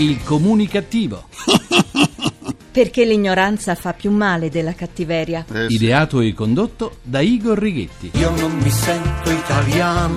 Il comunicativo. Perché l'ignoranza fa più male della cattiveria. Eh sì. Ideato e condotto da Igor Righetti. Io non mi sento italiano,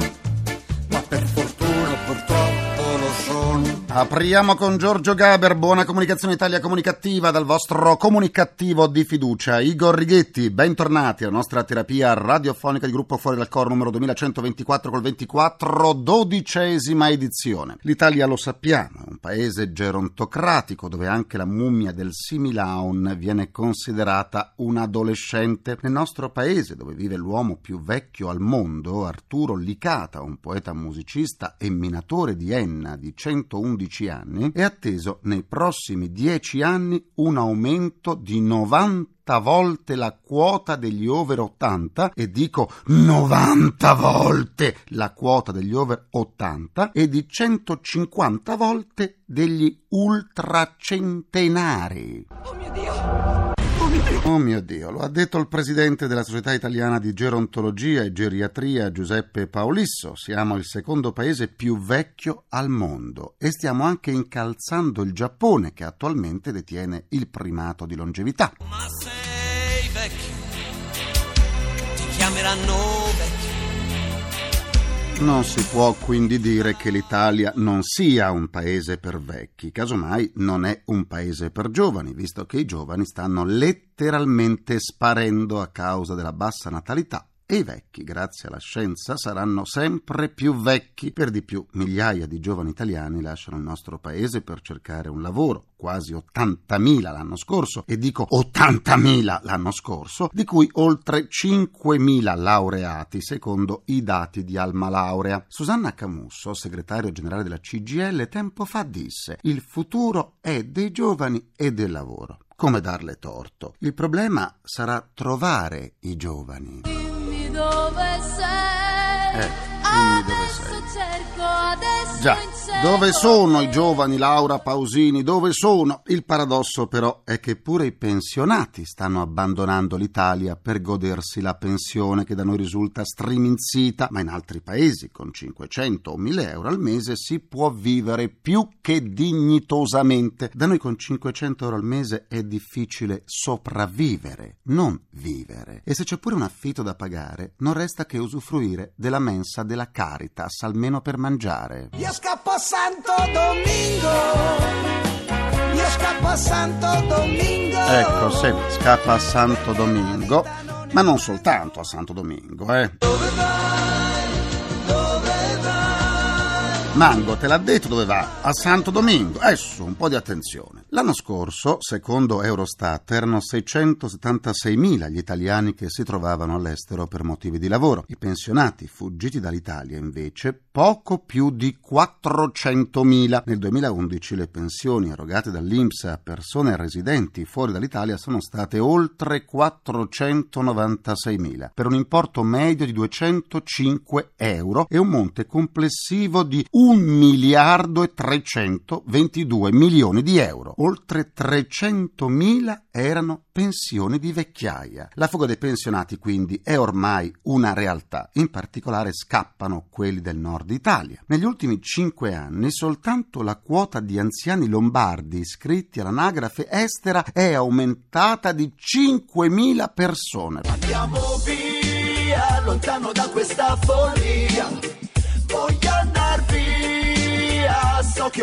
Apriamo con Giorgio Gaber, buona comunicazione Italia comunicativa dal vostro comunicativo di fiducia. Igor Righetti, bentornati alla nostra terapia radiofonica di gruppo Fuori dal Coro numero 2124 col 24, dodicesima edizione. L'Italia lo sappiamo, è un paese gerontocratico dove anche la mummia del Similaun viene considerata un adolescente. Nel nostro paese, dove vive l'uomo più vecchio al mondo, Arturo Licata, un poeta musicista e minatore di Enna di 111 anni, è atteso nei prossimi 10 anni un aumento di 90 volte la quota degli over 80 e dico 90 volte la quota degli over 80 e di 150 volte degli ultracentenari. Oh mio Dio! Oh mio Dio, lo ha detto il presidente della Società Italiana di Gerontologia e Geriatria Giuseppe Paolisso. Siamo il secondo paese più vecchio al mondo e stiamo anche incalzando il Giappone che attualmente detiene il primato di longevità. Ma sei vecchio, ti chiameranno. Non si può quindi dire che l'Italia non sia un paese per vecchi, casomai non è un paese per giovani, visto che i giovani stanno letteralmente sparendo a causa della bassa natalità e i vecchi, grazie alla scienza, saranno sempre più vecchi. Per di più, migliaia di giovani italiani lasciano il nostro paese per cercare un lavoro, quasi 80.000 l'anno scorso, e dico 80.000 l'anno scorso, di cui oltre 5.000 laureati, secondo i dati di Alma Laurea. Susanna Camusso, segretario generale della CGL, tempo fa disse: Il futuro è dei giovani e del lavoro. Come darle torto? Il problema sarà trovare i giovani. Dove sei. Eh, dimmi dove adesso sei. cerco, adesso Già, dove sono i giovani Laura Pausini? Dove sono? Il paradosso però è che pure i pensionati stanno abbandonando l'Italia per godersi la pensione che da noi risulta striminzita, ma in altri paesi con 500 o 1000 euro al mese si può vivere più che dignitosamente. Da noi con 500 euro al mese è difficile sopravvivere, non vivere. E se c'è pure un affitto da pagare, non resta che usufruire della mensa della Caritas, almeno per mangiare. Io scappo a Santo Domingo. Io scappo a Santo Domingo. Ecco, sì, scappa a Santo Domingo, ma non soltanto a Santo Domingo, eh. Dove vai? Dove vai? Mango, te l'ha detto dove va? A Santo Domingo. Adesso un po' di attenzione. L'anno scorso, secondo Eurostat, erano 676.000 gli italiani che si trovavano all'estero per motivi di lavoro. I pensionati fuggiti dall'Italia, invece, poco più di 400.000. Nel 2011 le pensioni erogate dall'Inps a persone residenti fuori dall'Italia sono state oltre 496.000, per un importo medio di 205 euro e un monte complessivo di 1 miliardo e 322 milioni di euro. Oltre 300.000 erano pensioni di vecchiaia. La fuga dei pensionati quindi è ormai una realtà, in particolare scappano quelli del nord Italia. Negli ultimi cinque anni soltanto la quota di anziani lombardi iscritti all'anagrafe estera è aumentata di 5.000 persone. Andiamo via, lontano da questa follia. Voglio andar via,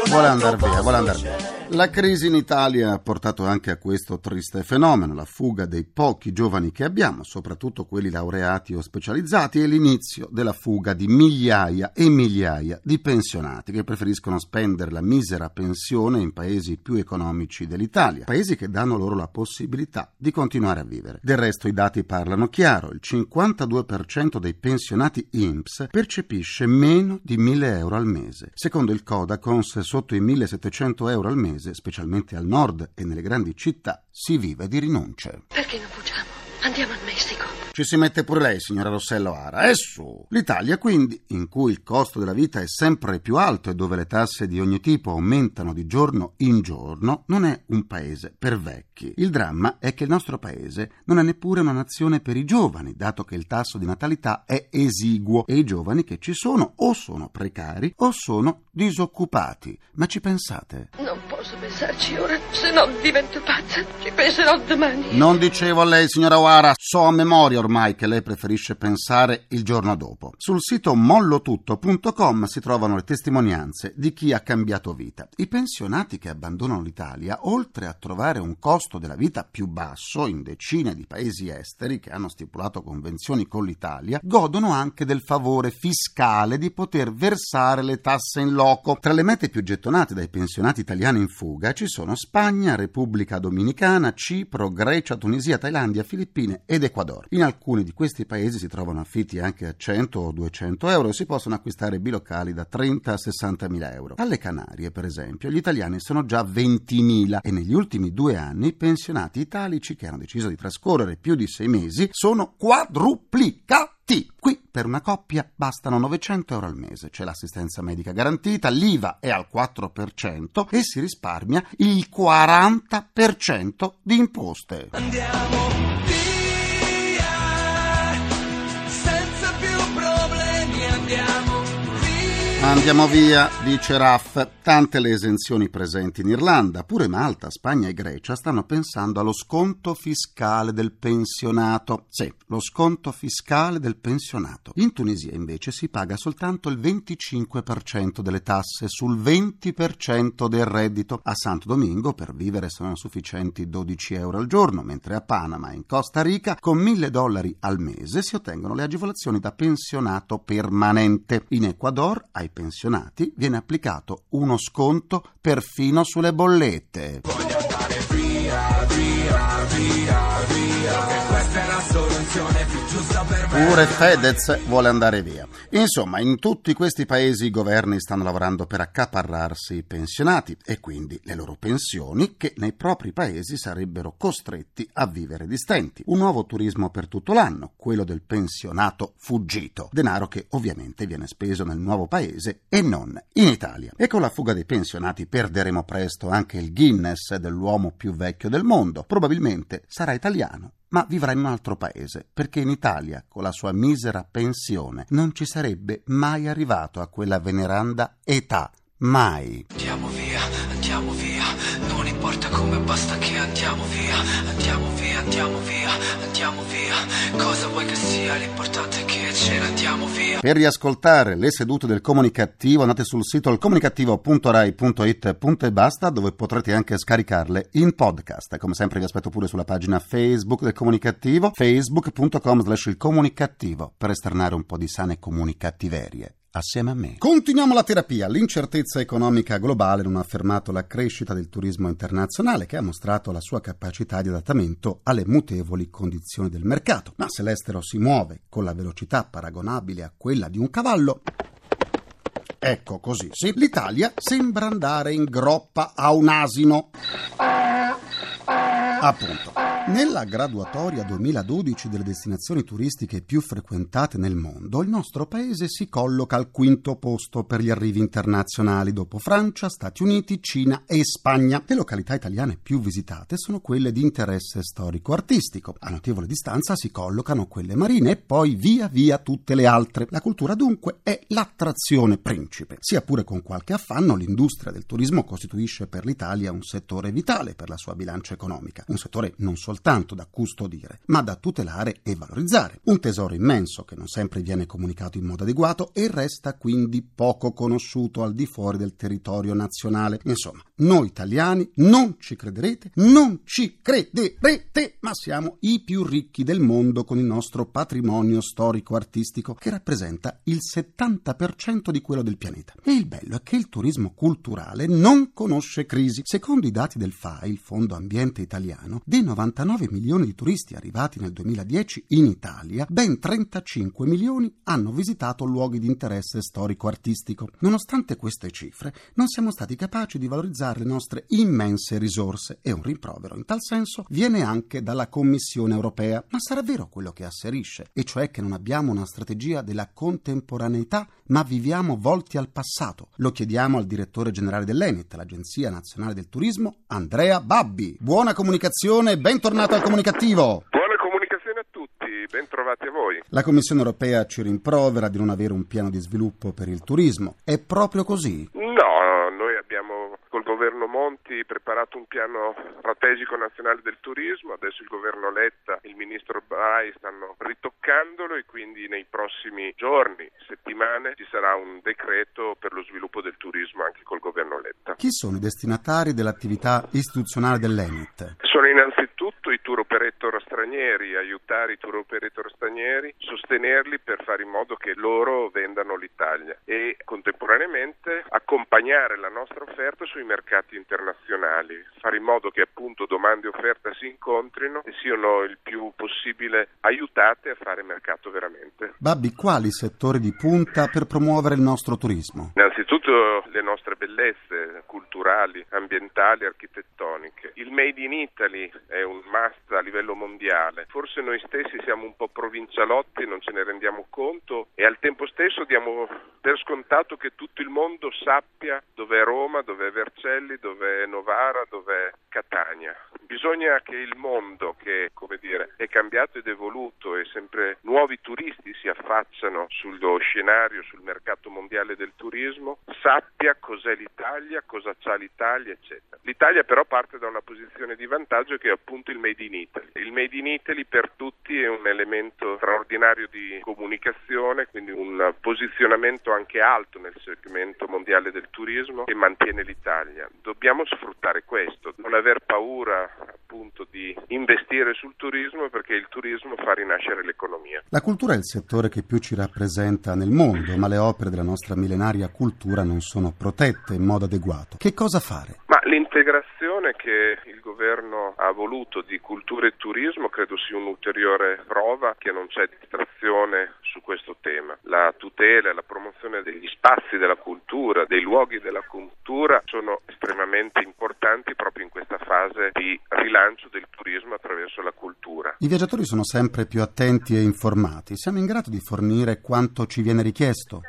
Vuole andare via, vuole andare via. La crisi in Italia ha portato anche a questo triste fenomeno, la fuga dei pochi giovani che abbiamo, soprattutto quelli laureati o specializzati, e l'inizio della fuga di migliaia e migliaia di pensionati che preferiscono spendere la misera pensione in paesi più economici dell'Italia, paesi che danno loro la possibilità di continuare a vivere. Del resto i dati parlano chiaro, il 52% dei pensionati INPS percepisce meno di 1000 euro al mese. Secondo il Codacons, sotto i 1700 euro al mese, specialmente al nord e nelle grandi città, si vive di rinunce. Perché non fuggiamo? Andiamo al Messico. Ci si mette pure lei, signora Rossello Ara. E su! L'Italia, quindi, in cui il costo della vita è sempre più alto e dove le tasse di ogni tipo aumentano di giorno in giorno, non è un paese per vecchi. Il dramma è che il nostro paese non è neppure una nazione per i giovani, dato che il tasso di natalità è esiguo e i giovani che ci sono o sono precari o sono disoccupati. Ma ci pensate? Non posso pensarci ora, se no divento pazza. Ci penserò domani. Non dicevo a lei, signora O'Hara, so a memoria ormai che lei preferisce pensare il giorno dopo. Sul sito mollotutto.com si trovano le testimonianze di chi ha cambiato vita. I pensionati che abbandonano l'Italia, oltre a trovare un costo della vita più basso in decine di paesi esteri che hanno stipulato convenzioni con l'Italia, godono anche del favore fiscale di poter versare le tasse in loco. Tra le mete più gettonate dai pensionati italiani in fuga ci sono Spagna, Repubblica Dominicana, Cipro, Grecia, Tunisia, Thailandia, Filippine ed Ecuador. In alcuni di questi paesi si trovano affitti anche a 100 o 200 euro e si possono acquistare bilocali da 30 a 60 mila euro. Alle Canarie, per esempio, gli italiani sono già 20.000 e negli ultimi due anni i pensionati italici che hanno deciso di trascorrere più di sei mesi sono quadruplicati. Qui per una coppia bastano 900 euro al mese, c'è l'assistenza medica garantita, l'IVA è al 4% e si risparmia il 40% di imposte. Andiamo Andiamo via, dice Raff. Tante le esenzioni presenti in Irlanda, pure Malta, Spagna e Grecia stanno pensando allo sconto fiscale del pensionato. Sì, lo sconto fiscale del pensionato. In Tunisia invece si paga soltanto il 25% delle tasse sul 20% del reddito. A Santo Domingo per vivere sono sufficienti 12 euro al giorno, mentre a Panama e in Costa Rica con 1000 dollari al mese si ottengono le agevolazioni da pensionato permanente. In Ecuador ai pensionati viene applicato uno sconto perfino sulle bollette. Pure Fedez vuole andare via. Insomma, in tutti questi paesi i governi stanno lavorando per accaparrarsi i pensionati e quindi le loro pensioni che nei propri paesi sarebbero costretti a vivere di stenti. Un nuovo turismo per tutto l'anno, quello del pensionato fuggito. Denaro che ovviamente viene speso nel nuovo paese e non in Italia. E con la fuga dei pensionati perderemo presto anche il Guinness dell'uomo più vecchio del mondo. Probabilmente sarà italiano ma vivrà in un altro paese, perché in Italia, con la sua misera pensione, non ci sarebbe mai arrivato a quella veneranda età. Mai. Andiamo via, andiamo via, non importa come, basta che andiamo via, andiamo via, andiamo via, andiamo via, cosa vuoi che sia, l'importante è che ce ne andiamo via. Per riascoltare le sedute del comunicativo andate sul sito ilcomunicativo.rai.it e basta dove potrete anche scaricarle in podcast. Come sempre vi aspetto pure sulla pagina Facebook del comunicativo facebook.com slash il comunicativo per esternare un po' di sane comunicattiverie assieme a me. Continuiamo la terapia. L'incertezza economica globale non ha fermato la crescita del turismo internazionale che ha mostrato la sua capacità di adattamento alle mutevoli condizioni del mercato. Ma se l'estero si muove con la velocità paragonabile a quella di un cavallo, Ecco così, sì. L'Italia sembra andare in groppa a un asino. Appunto. Nella graduatoria 2012 delle destinazioni turistiche più frequentate nel mondo, il nostro paese si colloca al quinto posto per gli arrivi internazionali, dopo Francia, Stati Uniti, Cina e Spagna. Le località italiane più visitate sono quelle di interesse storico-artistico. A notevole distanza si collocano quelle marine e poi via via tutte le altre. La cultura dunque è l'attrazione principe. Sia pure con qualche affanno, l'industria del turismo costituisce per l'Italia un settore vitale per la sua bilancia economica, un settore non soltanto da custodire, ma da tutelare e valorizzare. Un tesoro immenso che non sempre viene comunicato in modo adeguato e resta quindi poco conosciuto al di fuori del territorio nazionale. Insomma, noi italiani non ci crederete, non ci crederete, ma siamo i più ricchi del mondo con il nostro patrimonio storico-artistico che rappresenta il 70% di quello del pianeta. E il bello è che il turismo culturale non conosce crisi. Secondo i dati del FAI, il Fondo Ambiente Italiano, dei 99 milioni di turisti arrivati nel 2010 in Italia, ben 35 milioni hanno visitato luoghi di interesse storico-artistico. Nonostante queste cifre, non siamo stati capaci di valorizzare le nostre immense risorse e un rimprovero in tal senso viene anche dalla Commissione europea. Ma sarà vero quello che asserisce, e cioè che non abbiamo una strategia della contemporaneità, ma viviamo volti al passato. Lo chiediamo al direttore generale dell'ENIT, l'Agenzia Nazionale del Turismo, Andrea Babbi. Buona comunicazione e bentornato al comunicativo. Buona comunicazione a tutti, ben trovati a voi. La Commissione europea ci rimprovera di non avere un piano di sviluppo per il turismo. È proprio così? No, noi abbiamo col governo Monti preparato un piano strategico nazionale del turismo, adesso il governo Letta, il ministro Brai stanno ritoccandolo e quindi nei prossimi giorni, settimane ci sarà un decreto per lo sviluppo del turismo anche col governo Letta. Chi sono i destinatari dell'attività istituzionale dell'Enit? Sono innanzitutto i tour operator stranieri, aiutare i tour operator stranieri, sostenerli per fare in modo che loro vendano l'Italia e contemporaneamente accompagnare la nostra offerta sui mercati internazionali, fare in modo che appunto domande e offerta si incontrino e siano il più possibile aiutate a fare mercato veramente. Babbi, quali settori di punta per promuovere il nostro turismo? Innanzitutto le nostre bellezze culturali, ambientali, architettoniche. Il Made in Italy è un must a livello mondiale. Forse noi stessi siamo un po' provincialotti, non ce ne rendiamo conto e al tempo stesso diamo per scontato che tutto il mondo sappia dov'è Roma, dov'è Vercelli, dov'è Novara, dov'è Catania. Bisogna che il mondo, che come dire, è cambiato ed evoluto e sempre nuovi turisti si affacciano sullo scenario, sul mercato mondiale del turismo, sappia cos'è l'Italia, cosa c'ha l'Italia, eccetera. L'Italia però parte da una posizione di vantaggio che è appunto il Made in Italy. Il Made in Italy per tutti è un elemento straordinario di comunicazione, quindi un posizionamento anche alto nel segmento mondiale del turismo che mantiene l'Italia. Dobbiamo sfruttare questo, non aver paura appunto di investire sul turismo perché il turismo fa rinascere l'economia. La cultura è il settore che più ci rappresenta nel mondo, ma le opere della nostra millenaria cultura non sono protette in modo adeguato. Che cosa fare? Ma l'integrazione che il governo ha voluto di cultura e turismo credo sia un'ulteriore prova che non c'è distrazione su questo tema. La tutela e la promozione degli spazi della cultura, dei luoghi della cultura sono estremamente importanti proprio in questa fase di rilancio del turismo attraverso la cultura. I viaggiatori sono sempre più attenti e informati. Siamo in grado di fornire quanto ci viene richiesto?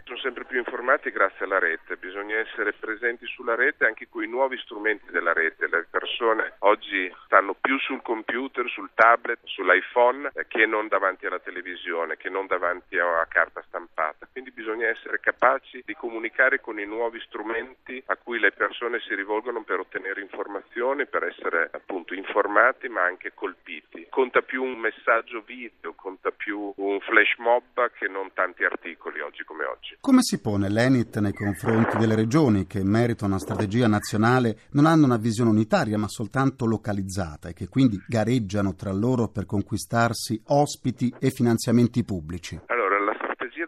Informati grazie alla rete, bisogna essere presenti sulla rete anche con i nuovi strumenti della rete. Le persone oggi stanno più sul computer, sul tablet, sull'iPhone eh, che non davanti alla televisione, che non davanti a carta stampata. Quindi bisogna essere capaci di comunicare con i nuovi strumenti a cui le persone si rivolgono per ottenere informazioni, per essere appunto informati ma anche colpiti. Conta più un messaggio video, conta più un flash mob che non tanti articoli oggi come oggi. Come si pone l'Enit nei confronti delle regioni che in merito a una strategia nazionale non hanno una visione unitaria ma soltanto localizzata e che quindi gareggiano tra loro per conquistarsi ospiti e finanziamenti pubblici? Allora,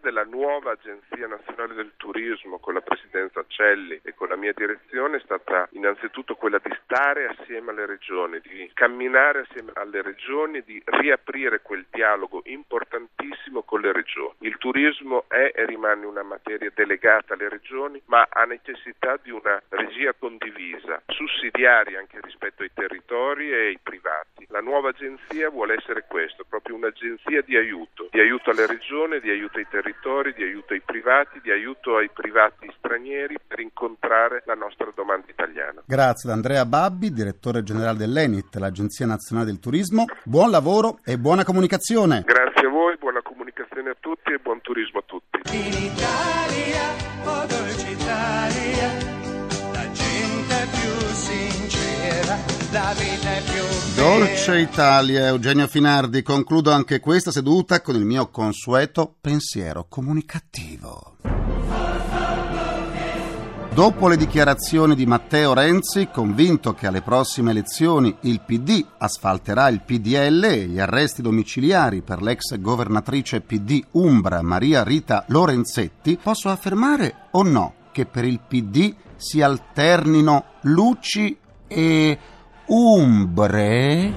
della nuova Agenzia Nazionale del Turismo con la Presidenza Celli e con la mia direzione è stata innanzitutto quella di stare assieme alle regioni, di camminare assieme alle regioni, di riaprire quel dialogo importantissimo con le regioni. Il turismo è e rimane una materia delegata alle regioni, ma ha necessità di una regia condivisa, sussidiaria anche rispetto ai territori e ai privati. La nuova agenzia vuole essere questo, proprio un'agenzia di aiuto, di aiuto alle regioni, di aiuto ai territori, di aiuto ai privati, di aiuto ai privati stranieri per incontrare la nostra domanda italiana. Grazie ad Andrea Babbi, direttore generale dell'Enit, l'Agenzia Nazionale del Turismo. Buon lavoro e buona comunicazione. Grazie a voi, buona comunicazione a tutti e buon turismo a tutti. In Italia, oh dolce Italia, la gente è più sincera, la vita. Dolce Italia, Eugenio Finardi. Concludo anche questa seduta con il mio consueto pensiero comunicativo. Dopo le dichiarazioni di Matteo Renzi, convinto che alle prossime elezioni il PD asfalterà il PDL e gli arresti domiciliari per l'ex governatrice PD Umbra Maria Rita Lorenzetti, posso affermare o no che per il PD si alternino luci e umbre?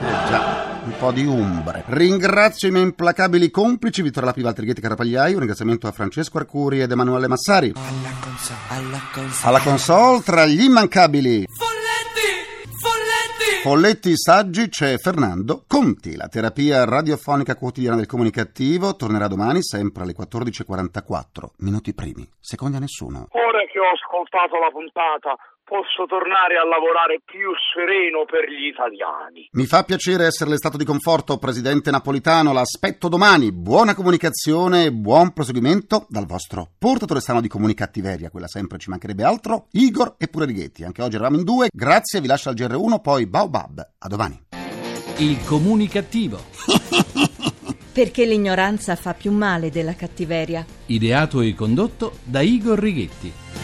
Eh già, un po' di umbre. Ringrazio i miei implacabili complici Vittorio Lapi, Valtrighetti Carapagliai, un ringraziamento a Francesco Arcuri ed Emanuele Massari. Alla console, alla console. Alla console tra gli immancabili Folletti! Folletti! Folletti saggi c'è Fernando Conti. La terapia radiofonica quotidiana del comunicativo tornerà domani sempre alle 14.44. Minuti primi, secondi a nessuno. Ora che ho ascoltato la puntata, posso tornare a lavorare più sereno per gli italiani. Mi fa piacere esserle stato di conforto, Presidente Napolitano. L'aspetto domani. Buona comunicazione e buon proseguimento dal vostro portatore strano di comunicattiveria, quella sempre ci mancherebbe altro, Igor e pure Righetti. Anche oggi eravamo in due. Grazie, vi lascio al GR1, poi Baobab. A domani. Il comunicativo. Perché l'ignoranza fa più male della cattiveria. Ideato e condotto da Igor Righetti.